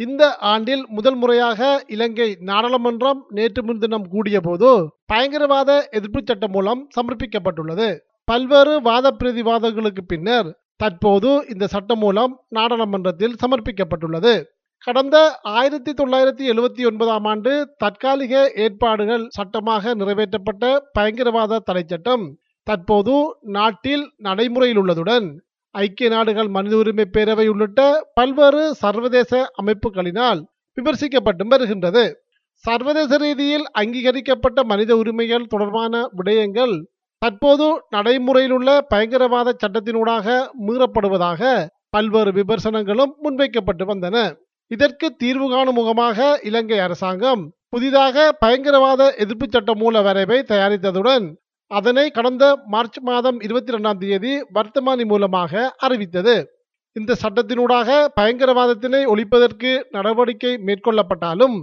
இந்த ஆண்டில் முதல் முறையாக இலங்கை நாடாளுமன்றம் நேற்று முன்தினம் கூடியபோது பயங்கரவாத எதிர்ப்பு சட்டம் மூலம் சமர்ப்பிக்கப்பட்டுள்ளது. பல்வேறு வாத பிரதிவாதங்களுக்கு பின்னர் தற்போது இந்த சட்டம் மூலம் நாடாளுமன்றத்தில் சமர்ப்பிக்கப்பட்டுள்ளது. கடந்த ஆயிரத்தி தொள்ளாயிரத்தி எழுபத்தி ஒன்பதாம் ஆண்டு தற்காலிக ஏற்பாடுகள் சட்டமாக நிறைவேற்றப்பட்ட பயங்கரவாத தடை சட்டம் தற்போது நாட்டில் நடைமுறையில் உள்ளதுடன் ஐக்கிய நாடுகள் மனித உரிமை பேரவை உள்ளிட்ட பல்வேறு சர்வதேச அமைப்புகளினால் விமர்சிக்கப்பட்டு வருகின்றது. சர்வதேச ரீதியில் அங்கீகரிக்கப்பட்ட மனித உரிமைகள் தொடர்பான விடயங்கள் தற்போது நடைமுறையில் உள்ள பயங்கரவாத சட்டத்தினூடாக மீறப்படுவதாக பல்வேறு விமர்சனங்களும் முன்வைக்கப்பட்டு வந்தன. இதற்கு தீர்வு காணும் முகமாக இலங்கை அரசாங்கம் புதிதாக பயங்கரவாத எதிர்ப்பு சட்ட மூல வரைவை தயாரித்ததுடன் அதனை கடந்த மார்ச் மாதம் இருபத்தி ரெண்டாம் தேதி வர்த்தமானி மூலமாக அறிவித்தது. இந்த சட்டத்தினூடாக பயங்கரவாதத்தினை ஒழிப்பதற்கு நடவடிக்கை மேற்கொள்ளப்பட்டாலும்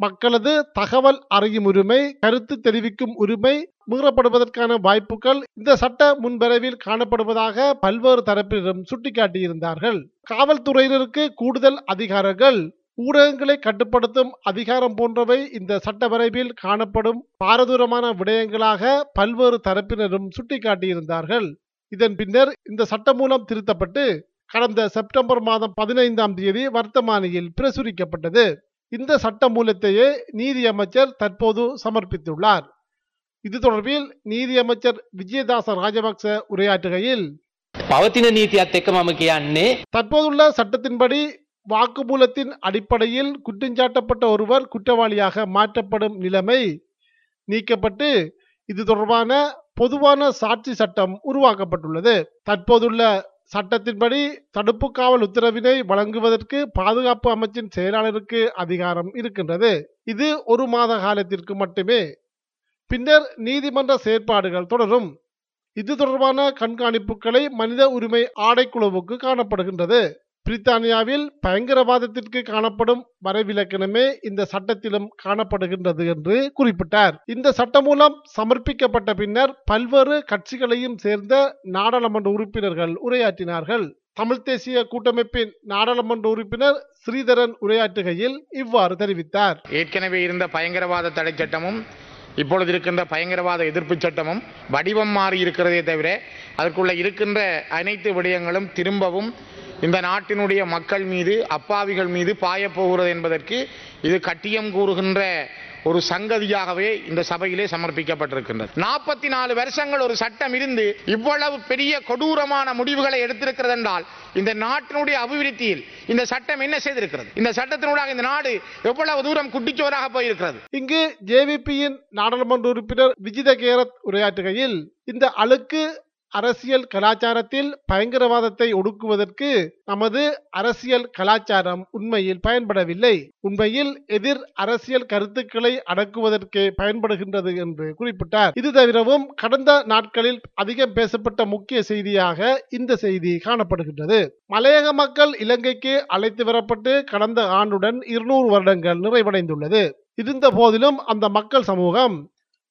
மக்களது தகவல் அறியும் உரிமை கருத்து தெரிவிக்கும் உரிமை மீறப்படுவதற்கான வாய்ப்புகள் இந்த சட்ட முன்வரைவில் காணப்படுவதாக பல்வேறு தரப்பினரும் சுட்டிக்காட்டியிருந்தார்கள். காவல்துறையினருக்கு கூடுதல் அதிகாரங்கள் ஊடகங்களை கட்டுப்படுத்தும் அதிகாரம் போன்றவை இந்த சட்ட வரைவில் காணப்படும் பாரதூரமான விடயங்களாக பல்வேறு தரப்பினரும் சுட்டிக்காட்டியிருந்தார்கள். இதன் பின்னர் இந்த சட்டமூலம் திருத்தப்பட்டு கடந்த செப்டம்பர் மாதம் பதினைந்தாம் தேதி வர்த்தமானியில் பிரசுரிக்கப்பட்டது. இந்த சட்ட மூலத்தையே நீதியமைச்சர் தற்போது சமர்ப்பித்துள்ளார். இது தொடர்பில் நீதியமைச்சர் விஜயதாச ராஜபக்ச உரையாற்றுகையில் பவத்தின நீதியாத் எக்க மம தற்போதுள்ள சட்டத்தின்படி வாக்குமூலத்தின் அடிப்படையில் குற்றஞ்சாட்டப்பட்ட ஒருவர் குற்றவாளியாக மாற்றப்படும் நிலைமை நீக்கப்பட்டு இது தொடர்பான பொதுவான சாட்சி சட்டம் உருவாக்கப்பட்டுள்ளது. தற்போதுள்ள சட்டத்தின்படி தடுப்பு காவல் உத்தரவினை வழங்குவதற்கு பாதுகாப்பு அமைச்சின் செயலாளருக்கு அதிகாரம் இருக்கின்றது. இது ஒரு மாத காலத்திற்கு மட்டுமே. பின்னர் நீதிமன்ற செயற்பாடுகள் தொடரும். இது தொடர்பான கண்காணிப்புகளை மனித உரிமை ஆடைக்குழுவுக்கு காணப்படுகின்றது. பிரித்தானியாவில் பயங்கரவாதத்திற்கு காணப்படும் வரைவிலக்கணமே இந்த சட்டத்திலும் காணப்படுகின்றது என்று குறிப்பிட்டார். இந்த சட்டம் மூலம் சமர்ப்பிக்கப்பட்ட பின்னர் பல்வேறு கட்சிகளையும் சேர்ந்த நாடாளுமன்ற உறுப்பினர்கள் உரையாற்றினார்கள். தமிழ் தேசிய கூட்டமைப்பின் நாடாளுமன்ற உறுப்பினர் ஸ்ரீதரன் உரையாற்றுகையில் இவ்வாறு தெரிவித்தார். ஏற்கனவே இருந்த பயங்கரவாத தடை சட்டமும் இப்பொழுது இருக்கின்ற பயங்கரவாத எதிர்ப்பு சட்டமும் வடிவம் மாறி இருக்கிறதே தவிர அதற்குள்ள இருக்கின்ற அனைத்து விடயங்களும் திரும்பவும் இந்த நாட்டினுடைய மக்கள் மீது அப்பாவிகள் மீது பாயப் போகிறது என்பதற்கு இது கட்டியம் கூறுகின்ற ஒரு சங்கதியாகவே இந்த சபையிலே சமர்ப்பிக்கப்பட்டிருக்கின்றது. நாற்பத்தி நாலு வருஷங்கள் ஒரு சட்டம் இருந்து இவ்வளவு பெரிய கொடூரமான முடிவுகளை எடுத்திருக்கிறது என்றால் இந்த நாட்டினுடைய அபிவிருத்தியில் இந்த சட்டம் என்ன செய்திருக்கிறது? இந்த சட்டத்தினூடாக இந்த நாடு எவ்வளவு தூரம் குட்டிச்சுவராக போயிருக்கிறது? இங்கு ஜேவிபியின் நாடாளுமன்ற உறுப்பினர் விஜித கேரத் உரையாற்றுகையில் இந்த அழுக்கு அரசியல் கலாச்சாரத்தில் பயங்கரவாதத்தை ஒடுக்குவதற்கு நமது அரசியல் கலாச்சாரம் உண்மையில் பயன்படவில்லை. உண்மையில் எதிர் அரசியல் கருத்துக்களை அடக்குவதற்கே பயன்படுகின்றது என்று குறிப்பிட்டார். இது தவிரவும் கடந்த நாட்களில் அதிகம் பேசப்பட்ட முக்கிய செய்தியாக இந்த செய்தி காணப்படுகின்றது. மலையக மக்கள் இலங்கைக்கு அழைத்து வரப்பட்டு கடந்த ஆண்டுடன் இருநூறு வருடங்கள் நிறைவடைந்துள்ளது. இருந்த போதிலும் அந்த மக்கள் சமூகம்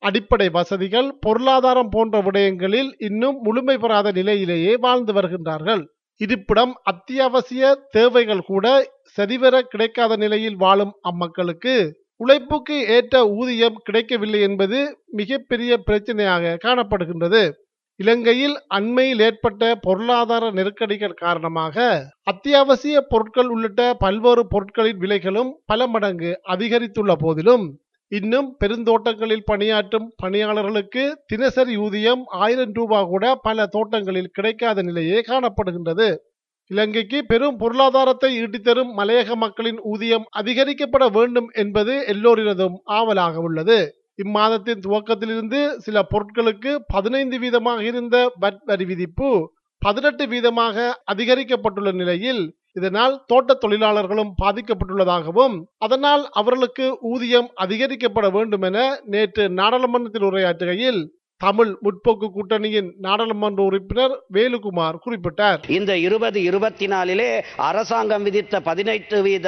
அடிப்படை வசதிகள் பொருளாதாரம் போன்ற விடயங்களில் இன்னும் முழுமை பெறாத நிலையிலேயே வாழ்ந்து வருகின்றார்கள். இருப்பிடம் அத்தியாவசிய தேவைகள் கூட சரிவர கிடைக்காத நிலையில் வாழும் அம்மக்களுக்கு உழைப்புக்கு ஏற்ற ஊதியம் கிடைக்கவில்லை என்பது மிகப்பெரிய பிரச்சனையாக காணப்படுகின்றது. இலங்கையில் அண்மையில் ஏற்பட்ட பொருளாதார நெருக்கடிகள் காரணமாக அத்தியாவசிய பொருட்கள் உள்ளிட்ட பல்வேறு பொருட்களின் விலைகளும் பல மடங்கு அதிகரித்துள்ள போதிலும் இன்னும் பெருந்தோட்டங்களில் பணியாற்றும் பணியாளர்களுக்கு தினசரி ஊதியம் ஆயிரம் ரூபாய் கூட பல தோட்டங்களில் கிடைக்காத நிலையே காணப்படுகின்றது. இலங்கைக்கு பெரும் பொருளாதாரத்தை ஈட்டித்தரும் மலையக மக்களின் ஊதியம் அதிகரிக்கப்பட வேண்டும் என்பது எல்லோரினதும் ஆவலாக உள்ளது. இம்மாதத்தின் துவக்கத்திலிருந்து சில பொருட்களுக்கு பதினைந்து வீதமாக இருந்த வட் வரி விதிப்பு பதினெட்டு வீதமாக அதிகரிக்கப்பட்டுள்ள நிலையில் இதனால் தோட்ட தொழிலாளர்களும் பாதிக்கப்பட்டுள்ளதாகவும் அதனால் அவர்களுக்கு ஊதியம் அதிகரிக்கப்பட வேண்டும் என நேற்று நாடாளுமன்றத்தில் உரையாற்றுகையில் தமிழ் முற்போக்கு கூட்டணியின் நாடாளுமன்ற உறுப்பினர் வேலுகுமார் குறிப்பிட்டார். இந்த இருபது இருபத்தி நாலிலே அரசாங்கம் விதித்த பதினெட்டு வீத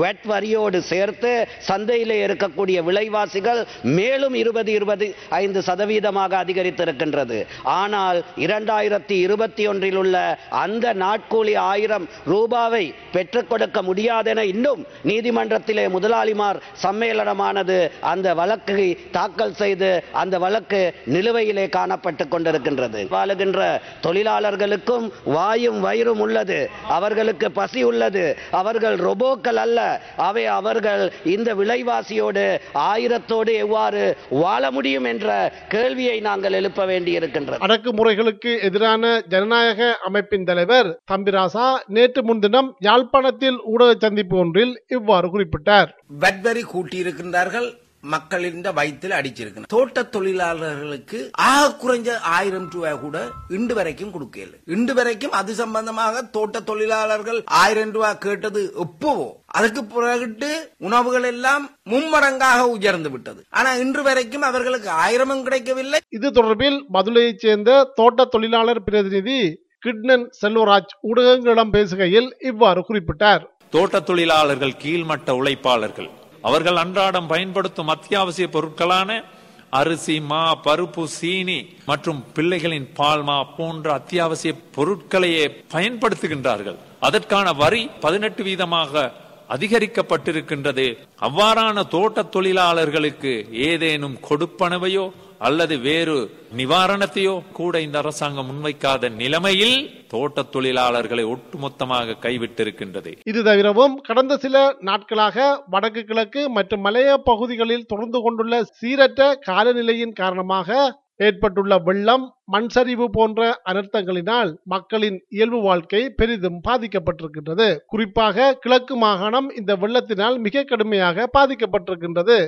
வெட் வரியோடு சேர்த்து சந்தையிலே இருக்கக்கூடிய விலைவாசிகள் மேலும் இருபது இருபது ஐந்து சதவீதமாக அதிகரித்திருக்கின்றது. ஆனால் இரண்டாயிரத்தி இருபத்தி ஒன்றில் உள்ள அந்த நாட்கூலி ஆயிரம் ரூபாவை பெற்றுக் கொடுக்க முடியாதென இன்னும் நீதிமன்றத்திலே முதலாளிமார் சம்மேளனமானது அந்த வழக்கை தாக்கல் செய்து அந்த வழக்கு நிலுவையிலே காணப்பட்டு கொண்டிருக்கின்றது. வாழுகின்ற தொழிலாளர்களுக்கும் வாயும் வயிறும் உள்ளது. அவர்களுக்கு பசி உள்ளது. அவர்கள் ரொபோக்கள் அல்ல. அவை அவர்கள் இந்த விலைவாசியோடு ஆயிரத்தோடு எவ்வாறு வாழ முடியும் என்ற கேள்வியை நாங்கள் எழுப்ப வேண்டியிருக்கின்றது. அடக்குமுறைகளுக்கு எதிரான ஜனநாயக அமைப்பின் தலைவர் தம்பிராசா நேற்று முன்தினம் யாழ்ப்பாணத்தில் ஊடக சந்திப்பு ஒன்றில் இவ்வாறு குறிப்பிட்டார். வட்வரி கூட்டியிருக்கின்றார்கள். மக்களின் வயிற்றில் அடிச்சிருக்கணும். தோட்ட தொழிலாளர்களுக்கு ஆக குறைஞ்ச ஆயிரம் ரூபாய் கூட இன்று வரைக்கும் கொடுக்கல. இன்று வரைக்கும் அது சம்பந்தமாக தோட்ட தொழிலாளர்கள் ஆயிரம் ரூபாய் கேட்டது எப்போவோ? அதுக்கு பிறகு உணவுகள் எல்லாம் மும்மடங்காக உயர்ந்து விட்டது. ஆனா இன்று வரைக்கும் அவர்களுக்கு ஆயிரமும் கிடைக்கவில்லை. இது தொடர்பில் மதுரையைச் சேர்ந்த தோட்ட தொழிலாளர் பிரதிநிதி கிட்னன் செல்வராஜ் ஊடகங்களிடம் பேசுகையில் இவ்வாறு குறிப்பிட்டார். தோட்ட தொழிலாளர்கள் கீழ்மட்ட உழைப்பாளர்கள் அவர்கள் அன்றாடம் பயன்படுத்தும் அத்தியாவசிய பொருட்களான அரிசி மா பருப்பு சீனி மற்றும் பிள்ளைகளின் பால்மா போன்ற அத்தியாவசிய பொருட்களையே பயன்படுத்துகின்றார்கள். அதற்கான வரி பதினெட்டு வீதமாக அதிகரிக்கப்பட்டிருக்கின்றது. அவ்வாறான தோட்ட தொழிலாளர்களுக்கு ஏதேனும் கொடுப்பனவையோ அல்லது வேறு நிவாரணத்தையோ கூட இந்த அரசாங்கம் முன்வைக்காத நிலைமையில் தோட்ட தொழிலாளர்களை ஒட்டுமொத்தமாக கைவிட்டிருக்கின்றது. இது தவிரவும் கடந்த சில நாட்களாக வடக்கு கிழக்கு மற்றும் மலைய பகுதிகளில் தொடர்ந்து கொண்டுள்ள சீரற்ற காலநிலையின் காரணமாக ஏற்பட்டுள்ள வெள்ளம் மண் சரிவு போன்ற அனர்த்தங்களினால் மக்களின் இயல்பு வாழ்க்கை பெரிதும் பாதிக்கப்பட்டிருக்கின்றது. குறிப்பாக கிழக்கு மாகாணம் இந்த வெள்ளத்தினால் மிக கடுமையாக பாதிக்கப்பட்டிருக்கின்றது.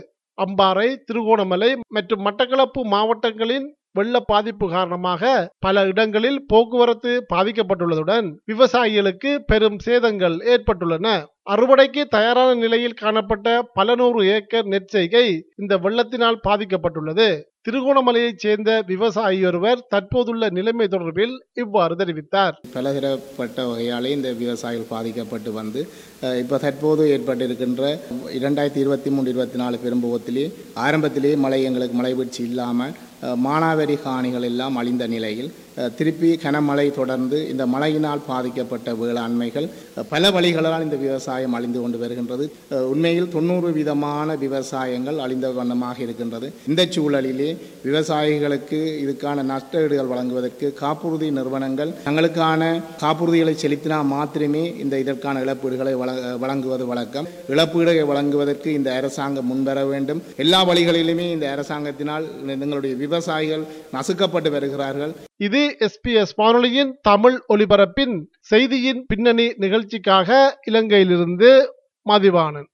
அம்பாறை திருகோணமலை மற்றும் மட்டக்களப்பு மாவட்டங்களின் வெள்ள பாதிப்பு காரணமாக பல இடங்களில் போக்குவரத்து பாதிக்கப்பட்டுள்ளதுடன் விவசாயிகளுக்கு பெரும் சேதங்கள் ஏற்பட்டுள்ளன. அறுவடைக்கு தயாரான நிலையில் காணப்பட்ட பல நூறு ஏக்கர் நெற்செய்கை இந்த வெள்ளத்தினால் பாதிக்கப்பட்டுள்ளது. திருகோணமலையைச் சேர்ந்த விவசாயி ஒருவர் தற்போதுள்ள நிலைமை தொடர்பில் இவ்வாறு தெரிவித்தார். பலதரப்பட்ட வகையாலே இந்த விவசாயிகள் பாதிக்கப்பட்டு வந்து இப்போ தற்போது ஏற்பட்டிருக்கின்ற இரண்டாயிரத்தி இருபத்தி மூணு இருபத்தி நாலு பெரும்பகத்திலே ஆரம்பத்திலே மழை எங்களுக்கு மழை வீழ்ச்சி இல்லாமல் மானாவரி மானாவாரி காணிகள் எல்லாம் அழிந்த நிலையில் திருப்பி கனமழை தொடர்ந்து இந்த மழையினால் பாதிக்கப்பட்ட வேளாண்மைகள் பல வழிகளால் இந்த விவசாயம் அழிந்து கொண்டு வருகின்றது. உண்மையில் தொண்ணூறு விதமான விவசாயங்கள் அழிந்த வண்ணமாக இருக்கின்றது. இந்த சூழலிலே விவசாயிகளுக்கு இதுக்கான நஷ்டஈடுகள் வழங்குவதற்கு காப்புறுதி நிறுவனங்கள் தங்களுக்கான காப்புறுதிகளை செலுத்தினால் மாத்திரமே இந்த இதற்கான இழப்பீடுகளை வழங்குவது வழக்கம். இழப்பீடுகளை வழங்குவதற்கு இந்த அரசாங்கம் முன்வர வேண்டும். எல்லா வழிகளிலுமே இந்த அரசாங்கத்தினால் எங்களுடைய விவசாயிகள் நசுக்கப்பட்டு வருகிறார்கள். இது எஸ்பிஎஸ் வானொலியின் தமிழ் ஒலிபரப்பின் செய்தியின் பின்னணி நிகழ்ச்சிக்காக இலங்கையிலிருந்து மதிவானன்